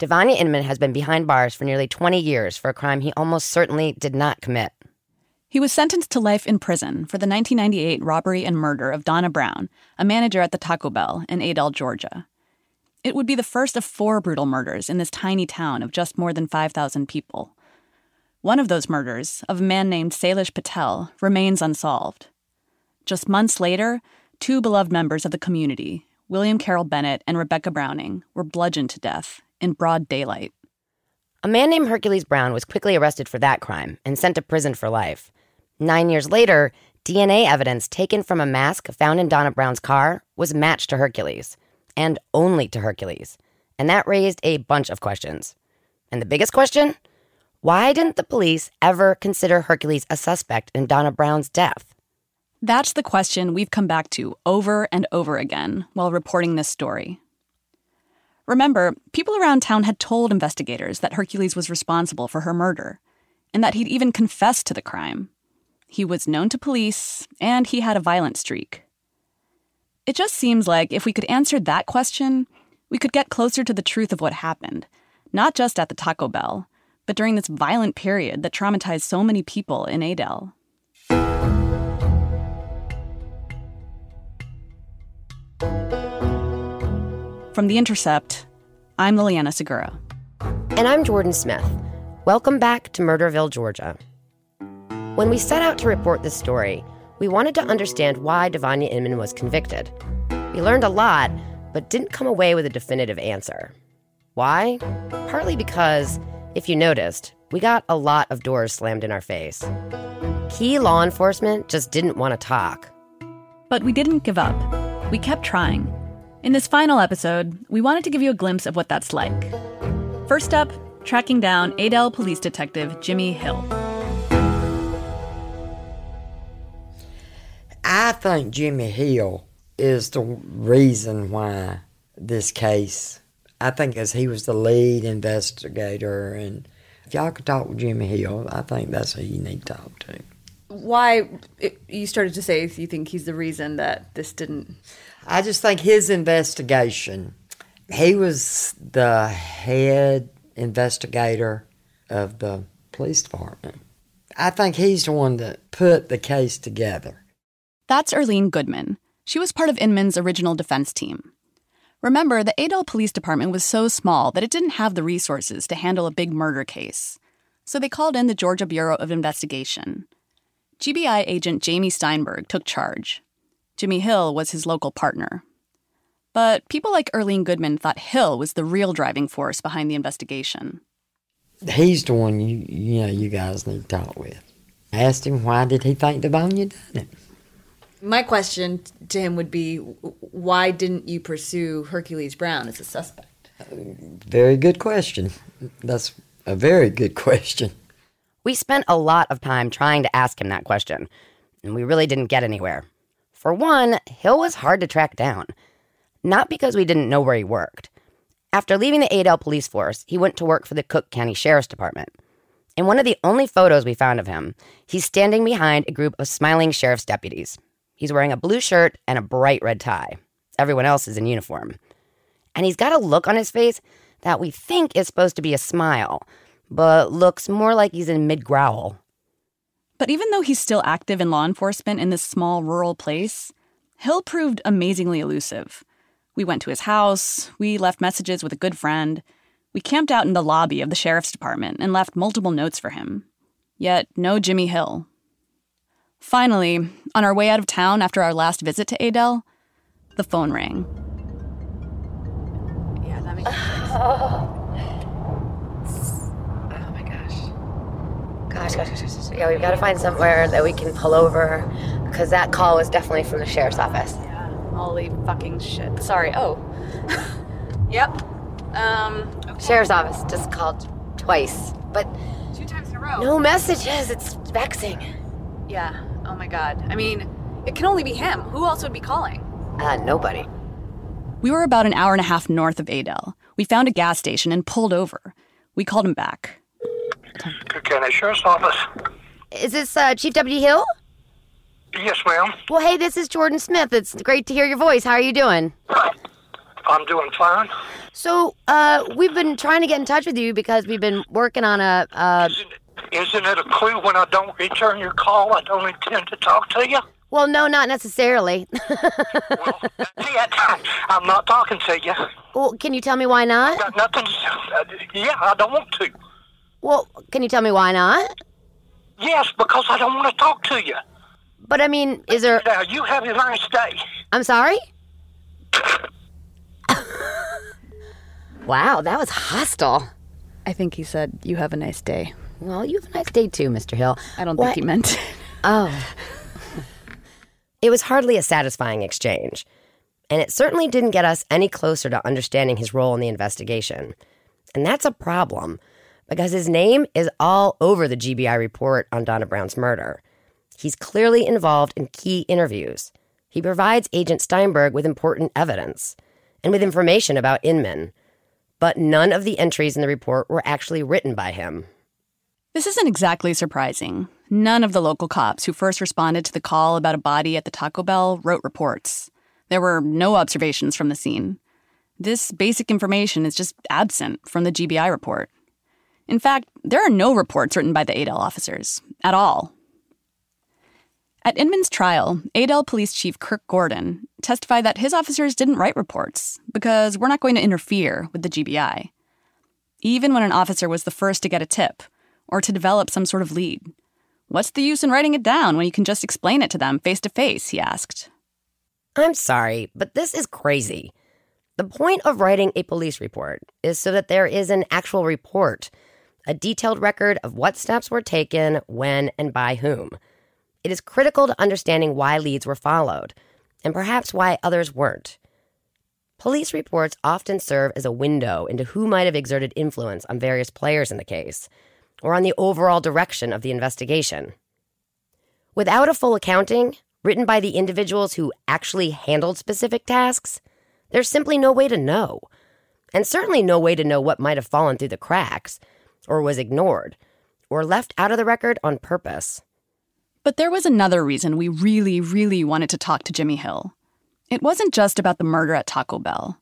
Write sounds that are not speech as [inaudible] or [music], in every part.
Devonia Inman has been behind bars for nearly 20 years for a crime he almost certainly did not commit. He was sentenced to life in prison for the 1998 robbery and murder of Donna Brown, a manager at the Taco Bell in Adel, Georgia. It would be the first of four brutal murders in this tiny town of just more than 5,000 people. One of those murders, of a man named Salish Patel, remains unsolved. Just months later, two beloved members of the community, William Carroll Bennett and Rebecca Browning, were bludgeoned to death in broad daylight. A man named Hercules Brown was quickly arrested for that crime and sent to prison for life. Nine years later, DNA evidence taken from a mask found in Donna Brown's car was matched to Hercules, and only to Hercules. And that raised a bunch of questions. And the biggest question? Why didn't the police ever consider Hercules a suspect in Donna Brown's death? That's the question we've come back to over and over again while reporting this story. Remember, people around town had told investigators that Hercules was responsible for her murder, and that he'd even confessed to the crime. He was known to police, and he had a violent streak. It just seems like if we could answer that question, we could get closer to the truth of what happened, not just at the Taco Bell, but during this violent period that traumatized so many people in Adel. From The Intercept, I'm Liliana Segura. And I'm Jordan Smith. Welcome back to Murderville, Georgia. When we set out to report this story, we wanted to understand why Devonia Inman was convicted. We learned a lot, but didn't come away with a definitive answer. Why? Partly because, if you noticed, we got a lot of doors slammed in our face. Key law enforcement just didn't want to talk. But we didn't give up. We kept trying. In this final episode, we wanted to give you a glimpse of what that's like. First up, tracking down Adel police detective Jimmy Hill. I think Jimmy Hill is the reason why this case, I think as he was the lead investigator, and if y'all could talk with Jimmy Hill, I think that's who you need to talk to. Why it, you started to say you think he's the reason that this didn't I just think his investigation, he was the head investigator of the police department. I think he's the one that put the case together. That's Earlene Goodman. She was part of Inman's original defense team. Remember, the Adel Police Department was so small that it didn't have the resources to handle a big murder case. So they called in the Georgia Bureau of Investigation. GBI agent Jamie Steinberg took charge. Jimmy Hill was his local partner. But people like Earlene Goodman thought Hill was the real driving force behind the investigation. He's the one you you know you guys need to talk with. I Asked him why did he think the Devonia done it. My question to him would be why didn't you pursue Hercules Brown as a suspect? Very good question. That's a very good question. We spent a lot of time trying to ask him that question, and we really didn't get anywhere. For one, Hill was hard to track down. Not because we didn't know where he worked. After leaving the Adel police force, he went to work for the Cook County Sheriff's Department. In one of the only photos we found of him, he's standing behind a group of smiling sheriff's deputies. He's wearing a blue shirt and a bright red tie. Everyone else is in uniform. And he's got a look on his face that we think is supposed to be a smile, but looks more like he's in mid growl. But even though he's still active in law enforcement in this small rural place, Hill proved amazingly elusive. We went to his house, we left messages with a good friend, we camped out in the lobby of the sheriff's department and left multiple notes for him. Yet, no Jimmy Hill. Finally, on our way out of town after our last visit to Adel, the phone rang. Yeah, that makes [sighs] sense. Gosh, gosh, gosh, gosh. Yeah, we've got to find somewhere that we can pull over because that call was definitely from the sheriff's office. Yeah. Holy fucking shit. Sorry. Oh. [laughs] yep. Um, Sheriff's office just called twice, but two times in a row. no messages. It's vexing. Yeah. Oh my god. I mean, it can only be him. Who else would be calling? Uh, nobody. We were about an hour and a half north of Adel. We found a gas station and pulled over. We called him back. Cook County Sheriff's Office. Is this uh, Chief W. Hill? Yes, ma'am. Well, hey, this is Jordan Smith. It's great to hear your voice. How are you doing? I'm doing fine. So, uh, we've been trying to get in touch with you because we've been working on a, uh, Isn't, isn't it a clue when I don't return your call, I don't intend to talk to you? well, no, not necessarily. [laughs] Well, [laughs] I'm not talking to you. well, can you tell me why not? Got nothing to uh, Yeah, I don't want to. Well, can you tell me why not? Yes, because I don't want to talk to you. But I mean, is there. Now, you have a nice day. I'm sorry? [laughs] wow, that was hostile. I think he said, You have a nice day. Well, you have a nice day too, Mr. Hill. I don't What- think he meant it. Oh. it was hardly a satisfying exchange, and it certainly didn't get us any closer to understanding his role in the investigation. And that's a problem, because his name is all over the GBI report on Donna Brown's murder. He's clearly involved in key interviews. He provides Agent Steinberg with important evidence and with information about Inman. But none of the entries in the report were actually written by him. This isn't exactly surprising. None of the local cops who first responded to the call about a body at the Taco Bell wrote reports. There were no observations from the scene. This basic information is just absent from the GBI report. In fact, there are no reports written by the Adel officers at all. At Inman's trial, Adel Police Chief Kirk Gordon testified that his officers didn't write reports because we're not going to interfere with the GBI. Even when an officer was the first to get a tip or to develop some sort of lead, what's the use in writing it down when you can just explain it to them face to face? He asked. I'm sorry, but this is crazy. The point of writing a police report is so that there is an actual report, a detailed record of what steps were taken, when, and by whom. It is critical to understanding why leads were followed, and perhaps why others weren't. Police reports often serve as a window into who might have exerted influence on various players in the case, or on the overall direction of the investigation. Without a full accounting, written by the individuals who actually handled specific tasks, there's simply no way to know. And certainly no way to know what might have fallen through the cracks, or was ignored, or left out of the record on purpose. But there was another reason we really, really wanted to talk to Jimmy Hill. It wasn't just about the murder at Taco Bell.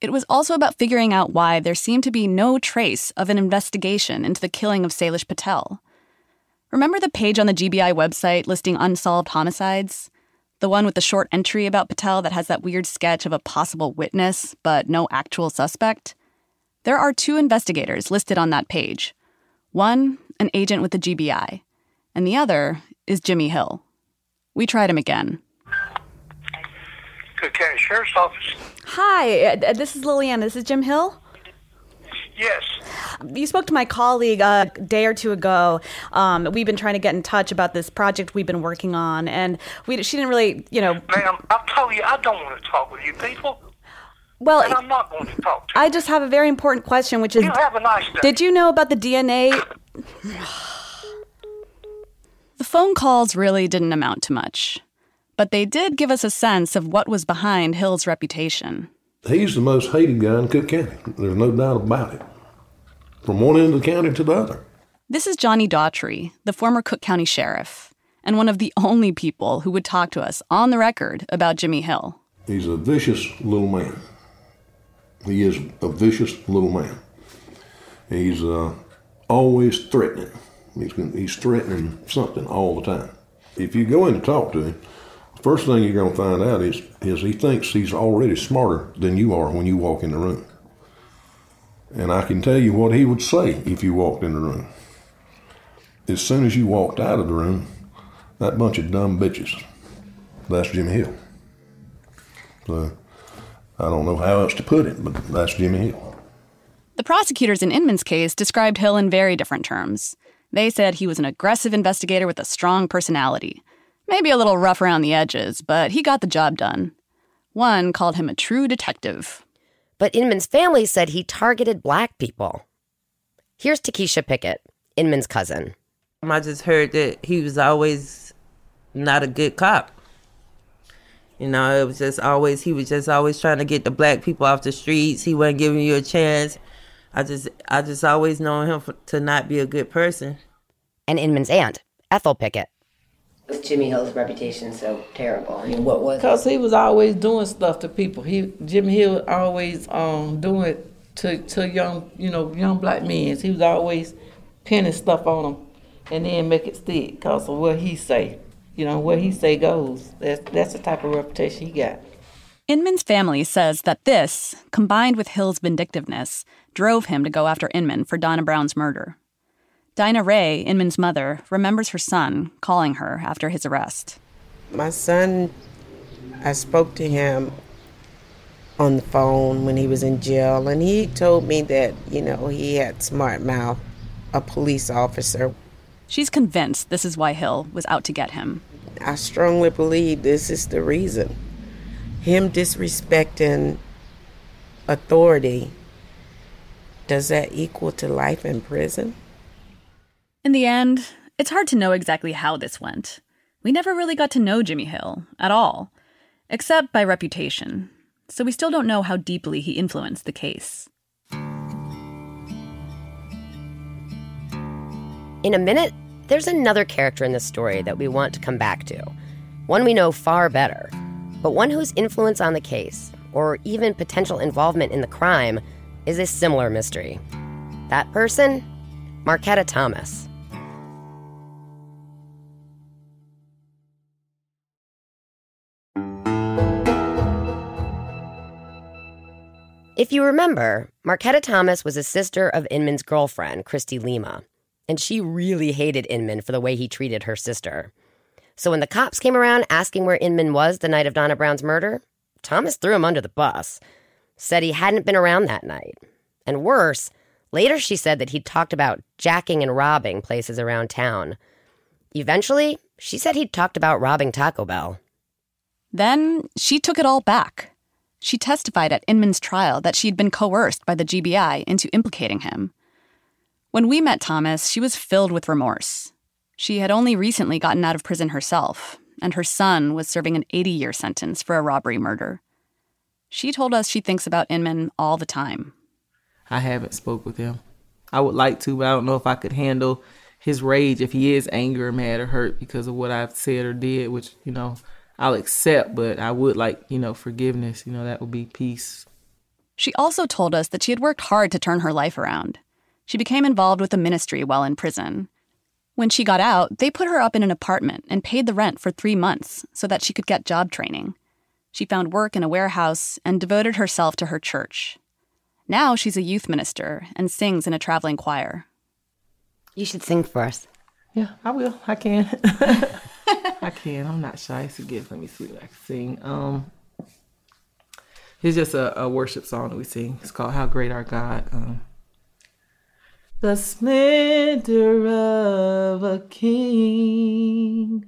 It was also about figuring out why there seemed to be no trace of an investigation into the killing of Salish Patel. Remember the page on the GBI website listing unsolved homicides? The one with the short entry about Patel that has that weird sketch of a possible witness, but no actual suspect? There are two investigators listed on that page one, an agent with the GBI, and the other is Jimmy Hill. We tried him again. Cook County Sheriff's Office. Hi, uh, this is Lillian. This is Jim Hill. Yes. You spoke to my colleague a day or two ago. Um, we've been trying to get in touch about this project we've been working on, and we, she didn't really, you know. Ma'am, I told you I don't want to talk with you people, Well, and I'm not going to talk to you. I just have a very important question, which is, You have a nice day. did you know about the DNA? [sighs] The phone calls really didn't amount to much, but they did give us a sense of what was behind Hill's reputation. He's the most hated guy in Cook County. There's no doubt about it. From one end of the county to the other. This is Johnny Daughtry, the former Cook County sheriff, and one of the [laughs] only people who would talk to us on the record about Jimmy Hill. He's a vicious little man. He is a vicious little man. He's uh, always threatening. He's, he's threatening something all the time. If you go in to talk to him, first thing you're going to find out is, is he thinks he's already smarter than you are when you walk in the room. And I can tell you what he would say if you walked in the room. As soon as you walked out of the room, that bunch of dumb bitches, that's Jimmy Hill. So I don't know how else to put it, but that's Jimmy Hill. The prosecutors in Inman's case described Hill in very different terms. They said he was an aggressive investigator with a strong personality, Maybe a little rough around the edges, but he got the job done. One called him a true detective. But Inman's family said he targeted black people. Here's Takesha Pickett, Inman's cousin. I just heard that he was always not a good cop. You know, it was just always he was just always trying to get the black people off the streets. He wasn't giving you a chance. I just I just always known him for, to not be a good person. And Inman's aunt, Ethel Pickett. Was Jimmy Hill's reputation so terrible? I mean, what was? Because he was always doing stuff to people. He Jimmy Hill always um doing it to to young you know young black men. He was always pinning stuff on them, and then make it stick because of what he say. You know what he say goes. That's that's the type of reputation he got. Inman's family says that this, combined with Hill's vindictiveness, drove him to go after Inman for Donna Brown's murder. Dinah Ray, Inman's mother, remembers her son calling her after his arrest. My son, I spoke to him on the phone when he was in jail, and he told me that, you know, he had smart mouth, a police officer. She's convinced this is why Hill was out to get him. I strongly believe this is the reason. Him disrespecting authority, does that equal to life in prison? In the end, it's hard to know exactly how this went. We never really got to know Jimmy Hill at all, except by reputation, so we still don't know how deeply he influenced the case. In a minute, there's another character in this story that we want to come back to. One we know far better, but one whose influence on the case, or even potential involvement in the crime, is a similar mystery. That person? Marquetta Thomas. If you remember, Marquetta Thomas was a sister of Inman's girlfriend, Christy Lima, and she really hated Inman for the way he treated her sister. So when the cops came around asking where Inman was the night of Donna Brown's murder, Thomas threw him under the bus, said he hadn't been around that night. And worse, later she said that he'd talked about jacking and robbing places around town. Eventually, she said he'd talked about robbing Taco Bell. Then she took it all back. She testified at Inman's trial that she'd been coerced by the GBI into implicating him. When we met Thomas, she was filled with remorse. She had only recently gotten out of prison herself, and her son was serving an 80 year sentence for a robbery murder. She told us she thinks about Inman all the time. I haven't spoke with him. I would like to, but I don't know if I could handle his rage if he is angry or mad or hurt because of what I've said or did, which, you know, I'll accept, but I would like, you know, forgiveness. You know, that would be peace. She also told us that she had worked hard to turn her life around. She became involved with the ministry while in prison. When she got out, they put her up in an apartment and paid the rent for three months so that she could get job training. She found work in a warehouse and devoted herself to her church. Now she's a youth minister and sings in a traveling choir. You should sing for us. Yeah, I will. I can. [laughs] I can. I'm not shy. It's a gift. Let me see what I can sing. Um, it's just a, a worship song that we sing. It's called "How Great Our God." Um, the splendor of a king,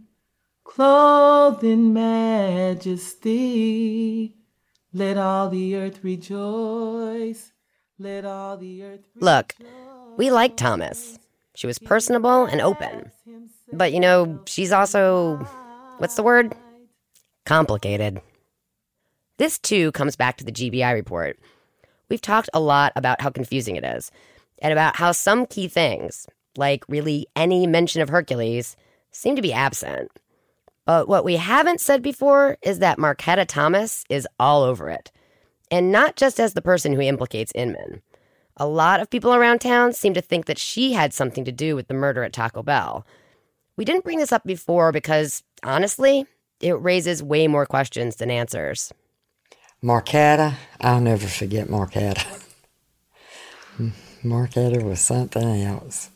clothed in majesty. Let all the earth rejoice. Let all the earth. rejoice. Look, we like Thomas. She was personable and open. But you know, she's also, what's the word? Complicated. This too comes back to the GBI report. We've talked a lot about how confusing it is, and about how some key things, like really any mention of Hercules, seem to be absent. But what we haven't said before is that Marquetta Thomas is all over it. And not just as the person who implicates Inman. A lot of people around town seem to think that she had something to do with the murder at Taco Bell. We didn't bring this up before because, honestly, it raises way more questions than answers. Marquetta, I'll never forget Marquetta. [laughs] Marquetta was something else.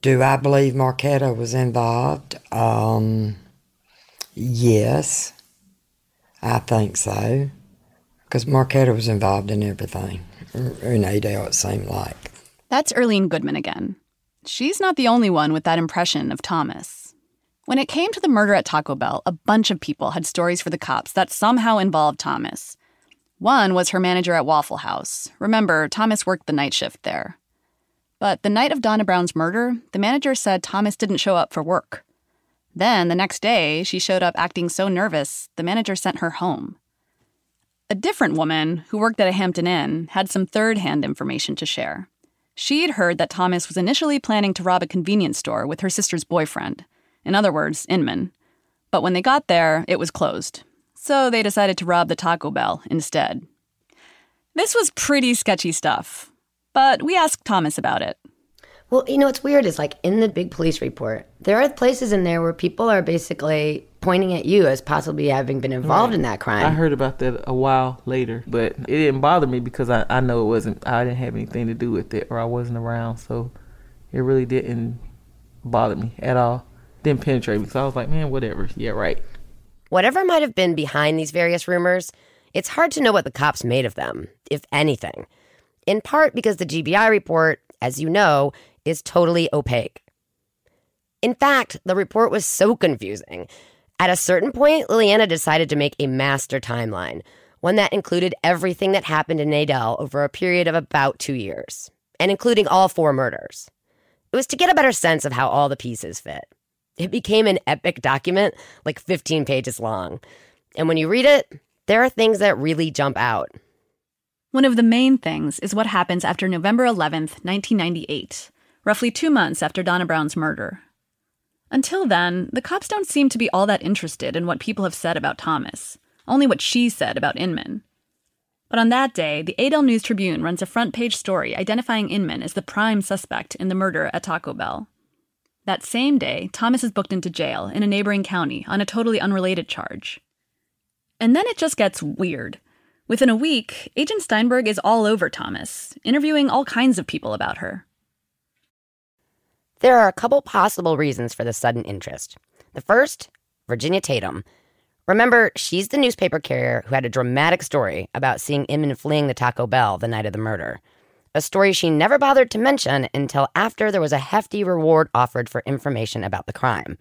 Do I believe Marquetta was involved? Um, yes, I think so. Because Marquetta was involved in everything. In Adel, it seemed like. That's Earlene Goodman again. She's not the only one with that impression of Thomas. When it came to the murder at Taco Bell, a bunch of people had stories for the cops that somehow involved Thomas. One was her manager at Waffle House. Remember, Thomas worked the night shift there. But the night of Donna Brown's murder, the manager said Thomas didn't show up for work. Then, the next day, she showed up acting so nervous, the manager sent her home. A different woman, who worked at a Hampton Inn, had some third hand information to share. She'd heard that Thomas was initially planning to rob a convenience store with her sister's boyfriend, in other words, Inman. But when they got there, it was closed. So they decided to rob the Taco Bell instead. This was pretty sketchy stuff, but we asked Thomas about it. Well, you know what's weird is like in the big police report, there are places in there where people are basically pointing at you as possibly having been involved Right. in that crime. I heard about that a while later, but it didn't bother me because I, I know it wasn't. I didn't have anything to do with it, or I wasn't around, so it really didn't bother me at all. Didn't penetrate me because I was like, man, whatever. Yeah, right. Whatever might have been behind these various rumors, it's hard to know what the cops made of them, if anything. In part because the GBI report, as you know, is totally opaque. In fact, the report was so confusing. At a certain point, Liliana decided to make a master timeline, one that included everything that happened in Adel over a period of about two years, and including all four murders. It was to get a better sense of how all the pieces fit. It became an epic document, like 15 pages long. And when you read it, there are things that really jump out. One of the main things is what happens after November 11th, 1998, roughly two months after Donna Brown's murder. Until then, the cops don't seem to be all that interested in what people have said about Thomas, only what she said about Inman. But on that day, the Adel News Tribune runs a front page story identifying Inman as the prime suspect in the murder at Taco Bell. That same day, Thomas is booked into jail in a neighboring county on a totally unrelated charge. And then it just gets weird. Within a week, Agent Steinberg is all over Thomas, interviewing all kinds of people about her. There are a couple possible reasons for the sudden interest. The first, Virginia Tatum. Remember, she's the newspaper carrier who had a dramatic story about seeing Inman fleeing the Taco Bell the night of the murder. A story she never bothered to mention until after there was a hefty reward offered for information about the crime.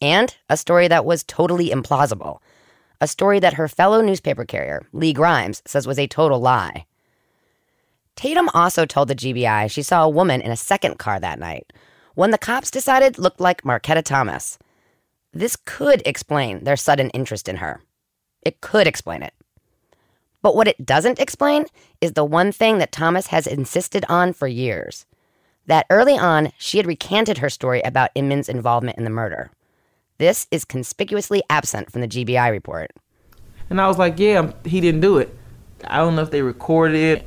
And a story that was totally implausible. A story that her fellow newspaper carrier, Lee Grimes, says was a total lie. Tatum also told the GBI she saw a woman in a second car that night, one the cops decided looked like Marquetta Thomas. This could explain their sudden interest in her. It could explain it. But what it doesn't explain is the one thing that Thomas has insisted on for years that early on she had recanted her story about Inman's involvement in the murder. This is conspicuously absent from the GBI report. And I was like, yeah, he didn't do it. I don't know if they recorded it.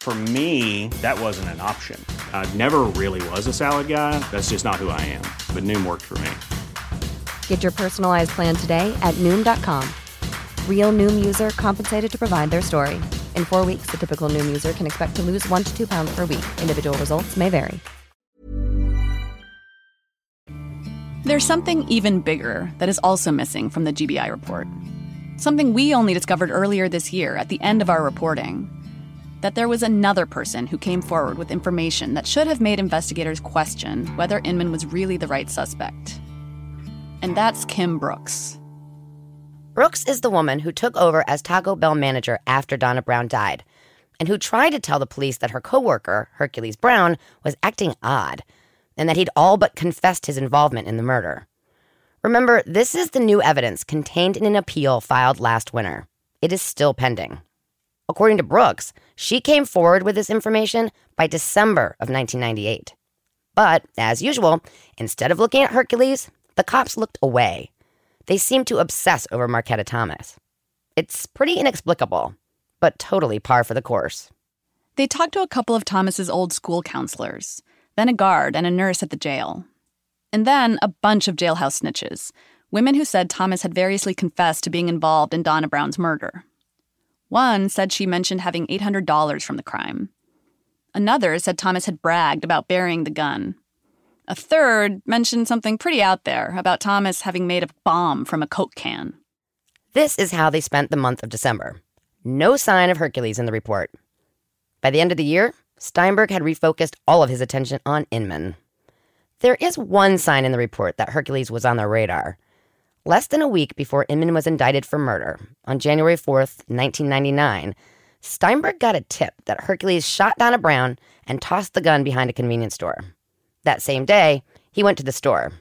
For me, that wasn't an option. I never really was a salad guy. That's just not who I am. But Noom worked for me. Get your personalized plan today at Noom.com. Real Noom user compensated to provide their story. In four weeks, the typical Noom user can expect to lose one to two pounds per week. Individual results may vary. There's something even bigger that is also missing from the GBI report. Something we only discovered earlier this year at the end of our reporting. That there was another person who came forward with information that should have made investigators question whether Inman was really the right suspect. And that's Kim Brooks. Brooks is the woman who took over as Taco Bell manager after Donna Brown died, and who tried to tell the police that her coworker, Hercules Brown, was acting odd, and that he'd all but confessed his involvement in the murder. Remember, this is the new evidence contained in an appeal filed last winter. It is still pending. According to Brooks, she came forward with this information by December of 1998. But, as usual, instead of looking at Hercules, the cops looked away. They seemed to obsess over Marquetta Thomas. It's pretty inexplicable, but totally par for the course. They talked to a couple of Thomas's old school counselors, then a guard and a nurse at the jail. And then a bunch of jailhouse snitches, women who said Thomas had variously confessed to being involved in Donna Brown's murder. One said she mentioned having $800 from the crime. Another said Thomas had bragged about burying the gun. A third mentioned something pretty out there about Thomas having made a bomb from a Coke can. This is how they spent the month of December. No sign of Hercules in the report. By the end of the year, Steinberg had refocused all of his attention on Inman. There is one sign in the report that Hercules was on their radar. Less than a week before Inman was indicted for murder, on January 4th, 1999, Steinberg got a tip that Hercules shot Donna Brown and tossed the gun behind a convenience store. That same day, he went to the store.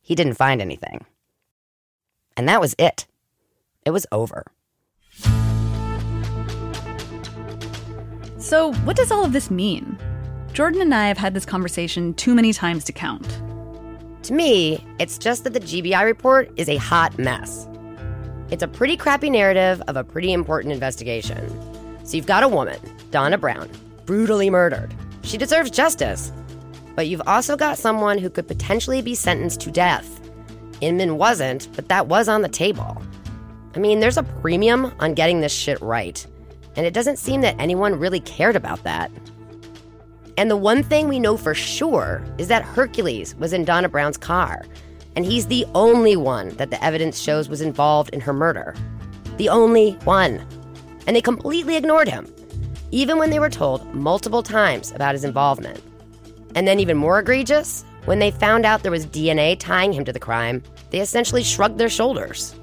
He didn't find anything. And that was it. It was over. So, what does all of this mean? Jordan and I have had this conversation too many times to count. To me, it's just that the GBI report is a hot mess. It's a pretty crappy narrative of a pretty important investigation. So you've got a woman, Donna Brown, brutally murdered. She deserves justice. But you've also got someone who could potentially be sentenced to death. Inman wasn't, but that was on the table. I mean, there's a premium on getting this shit right. And it doesn't seem that anyone really cared about that. And the one thing we know for sure is that Hercules was in Donna Brown's car, and he's the only one that the evidence shows was involved in her murder. The only one. And they completely ignored him, even when they were told multiple times about his involvement. And then, even more egregious, when they found out there was DNA tying him to the crime, they essentially shrugged their shoulders.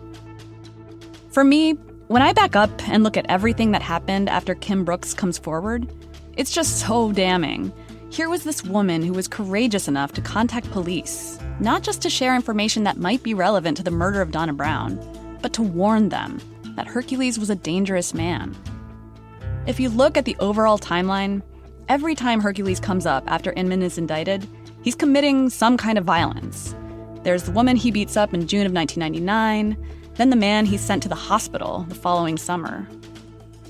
For me, when I back up and look at everything that happened after Kim Brooks comes forward, it's just so damning. Here was this woman who was courageous enough to contact police, not just to share information that might be relevant to the murder of Donna Brown, but to warn them that Hercules was a dangerous man. If you look at the overall timeline, every time Hercules comes up after Inman is indicted, he's committing some kind of violence. There's the woman he beats up in June of 1999, then the man he's sent to the hospital the following summer.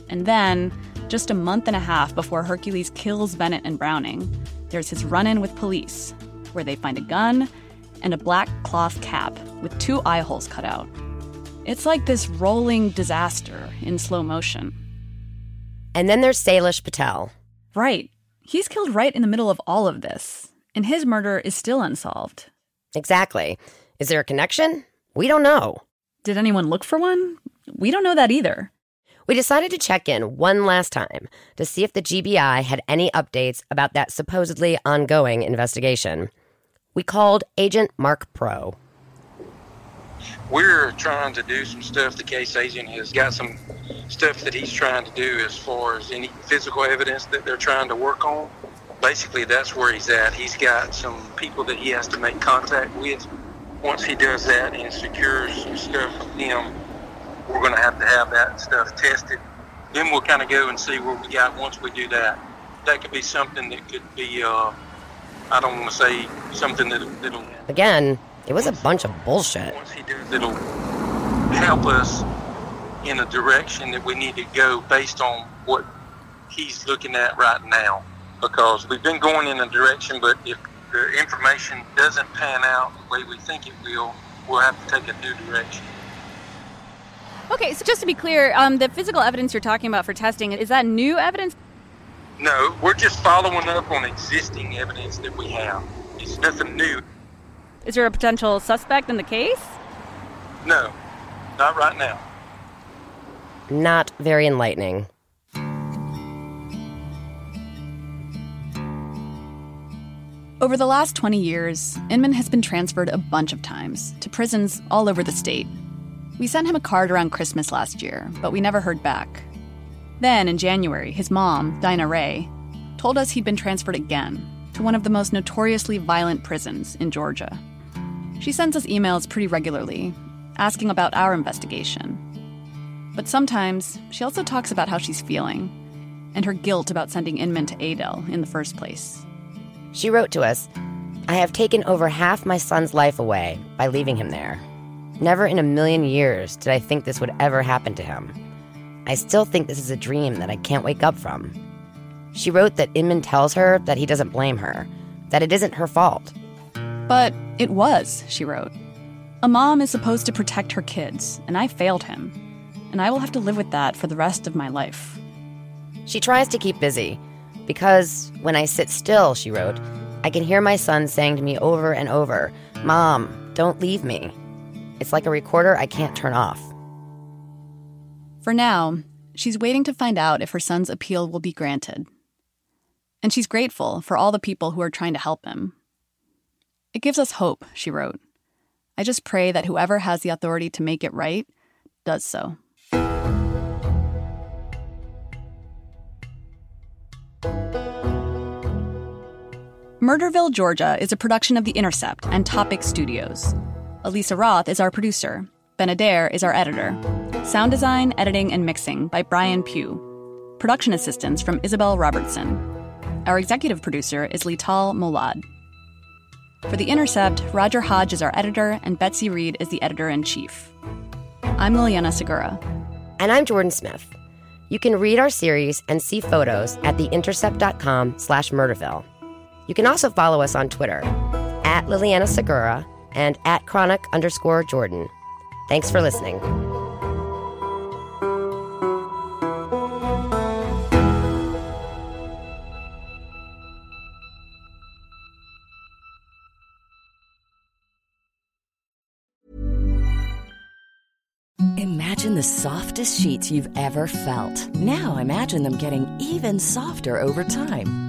And then, just a month and a half before Hercules kills Bennett and Browning, there's his run in with police, where they find a gun and a black cloth cap with two eye holes cut out. It's like this rolling disaster in slow motion. And then there's Salish Patel. Right. He's killed right in the middle of all of this, and his murder is still unsolved. Exactly. Is there a connection? We don't know. Did anyone look for one? We don't know that either. We decided to check in one last time to see if the GBI had any updates about that supposedly ongoing investigation. We called Agent Mark Pro. We're trying to do some stuff. The case agent has got some stuff that he's trying to do as far as any physical evidence that they're trying to work on. Basically, that's where he's at. He's got some people that he has to make contact with. Once he does that and secures some stuff with them, we're going to have to have that stuff tested. Then we'll kind of go and see where we got once we do that. That could be something that could be, uh, I don't want to say something that, that'll. Again, it was a bunch of bullshit. Once he does, it'll help us in a direction that we need to go based on what he's looking at right now. Because we've been going in a direction, but if the information doesn't pan out the way we think it will, we'll have to take a new direction. Okay, so just to be clear, um, the physical evidence you're talking about for testing, is that new evidence? No, we're just following up on existing evidence that we have. It's nothing new. Is there a potential suspect in the case? No, not right now. Not very enlightening. Over the last 20 years, Inman has been transferred a bunch of times to prisons all over the state we sent him a card around Christmas last year, but we never heard back. Then, in January, his mom, Dinah Ray, told us he'd been transferred again to one of the most notoriously violent prisons in Georgia. She sends us emails pretty regularly, asking about our investigation. But sometimes she also talks about how she's feeling and her guilt about sending Inman to Adel in the first place. She wrote to us I have taken over half my son's life away by leaving him there. Never in a million years did I think this would ever happen to him. I still think this is a dream that I can't wake up from. She wrote that Inman tells her that he doesn't blame her, that it isn't her fault. But it was, she wrote. A mom is supposed to protect her kids, and I failed him. And I will have to live with that for the rest of my life. She tries to keep busy, because when I sit still, she wrote, I can hear my son saying to me over and over, Mom, don't leave me. It's like a recorder I can't turn off. For now, she's waiting to find out if her son's appeal will be granted. And she's grateful for all the people who are trying to help him. It gives us hope, she wrote. I just pray that whoever has the authority to make it right does so. Murderville, Georgia is a production of The Intercept and Topic Studios. Elisa Roth is our producer. Ben Adair is our editor. Sound design, editing, and mixing by Brian Pugh. Production assistance from Isabel Robertson. Our executive producer is Lital Molad. For The Intercept, Roger Hodge is our editor, and Betsy Reed is the editor in chief. I'm Liliana Segura. And I'm Jordan Smith. You can read our series and see photos at theintercept.com slash Murderville. You can also follow us on Twitter at Liliana Segura and at chronic underscore Jordan. Thanks for listening. Imagine the softest sheets you've ever felt. Now imagine them getting even softer over time.